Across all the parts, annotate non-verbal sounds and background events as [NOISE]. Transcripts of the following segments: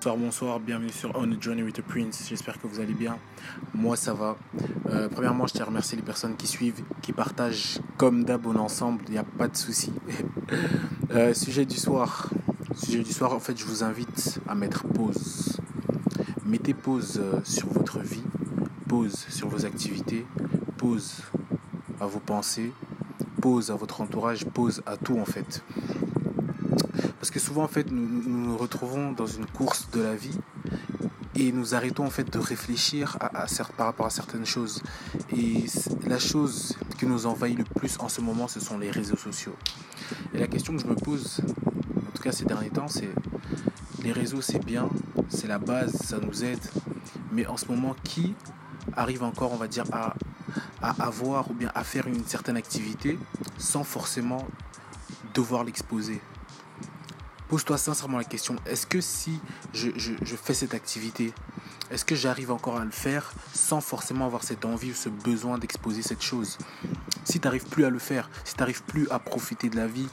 Bonsoir, bonsoir, bienvenue sur On a Journey with the Prince. J'espère que vous allez bien. Moi, ça va. Euh, premièrement, je tiens à remercier les personnes qui suivent, qui partagent comme d'hab on ensemble. Il n'y a pas de souci. [LAUGHS] Euh, sujet du soir. Sujet du soir, en fait, je vous invite à mettre pause. Mettez pause euh, sur votre vie, pause sur vos activités, pause à vos pensées, pause à votre entourage, pause à tout en fait. Parce que souvent, en fait, nous, nous retrouvons dans une course de la vie et nous arrêtons en fait de réfléchir à, par rapport à certaines choses. Et la chose qui nous envahit le plus en ce moment, ce sont les réseaux sociaux. Et la question que je me pose, en tout cas ces derniers temps, c'est les réseaux, c'est bien, c'est la base, ça nous aide. Mais en ce moment, qui arrive encore, on va dire, à, à avoir ou bien à faire une certaine activité sans forcément devoir l'exposer? Pose-toi sincèrement la question, est-ce que si je, fais cette activité, est-ce que j'arrive encore à le faire sans forcément avoir cette envie ou ce besoin d'exposer cette chose? Si tu n'arrives plus à le faire, si tu n'arrives plus à profiter de la vie,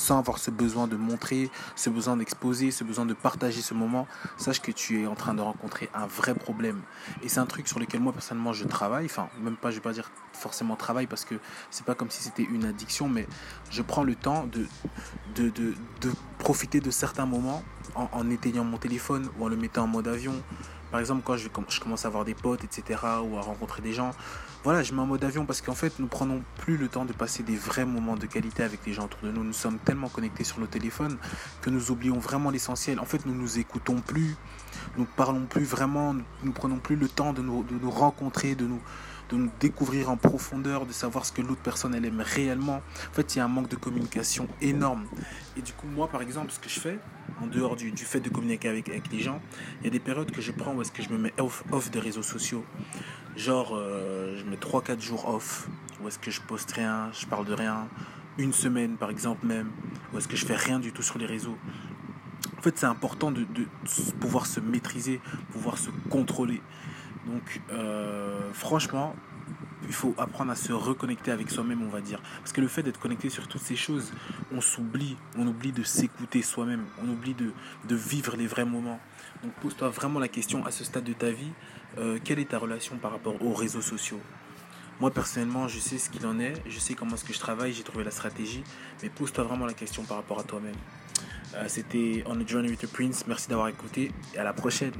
sans avoir ce besoin de montrer, ce besoin d'exposer, ce besoin de partager ce moment, sache que tu es en train de rencontrer un vrai problème. Et c'est un truc sur lequel moi personnellement je travaille, enfin même pas, je vais pas dire forcément travail parce que c'est pas comme si c'était une addiction, mais je prends le temps de, profiter de certains moments en, en éteignant mon téléphone ou en le mettant en mode avion par exemple, quand je, commence à avoir des potes, etc., ou à rencontrer des gens, voilà, je mets en mode avion parce qu'en fait, nous prenons plus le temps de passer des vrais moments de qualité avec les gens autour de nous. Nous sommes tellement connectés sur nos téléphones que nous oublions vraiment l'essentiel. En fait, nous nous écoutons plus, nous parlons plus vraiment, nous prenons plus le temps de nous, de nous rencontrer, de nous, de nous découvrir en profondeur, de savoir ce que l'autre personne elle aime réellement. En fait, il y a un manque de communication énorme. Et du coup, moi, par exemple, ce que je fais, en dehors du, fait de communiquer avec, avec les gens, il y a des périodes que je prends où est-ce que je me mets off, des réseaux sociaux. Genre, euh, je mets 3-4 jours off, où est-ce que je poste rien, je parle de rien. Une semaine, par exemple, même, où est-ce que je fais rien du tout sur les réseaux. En fait, c'est important de, de, pouvoir se maîtriser, pouvoir se contrôler. Donc, euh, franchement, il faut apprendre à se reconnecter avec soi-même, on va dire. Parce que le fait d'être connecté sur toutes ces choses, on s'oublie, on oublie de s'écouter soi-même, on oublie de, vivre les vrais moments. Donc pose-toi vraiment la question à ce stade de ta vie, euh, quelle est ta relation par rapport aux réseaux sociaux? Moi personnellement, je sais ce qu'il en est, je sais comment est-ce que je travaille, j'ai trouvé la stratégie, mais pose-toi vraiment la question par rapport à toi-même. Euh, C'était On a Journey with the Prince, merci d'avoir écouté et à la prochaine.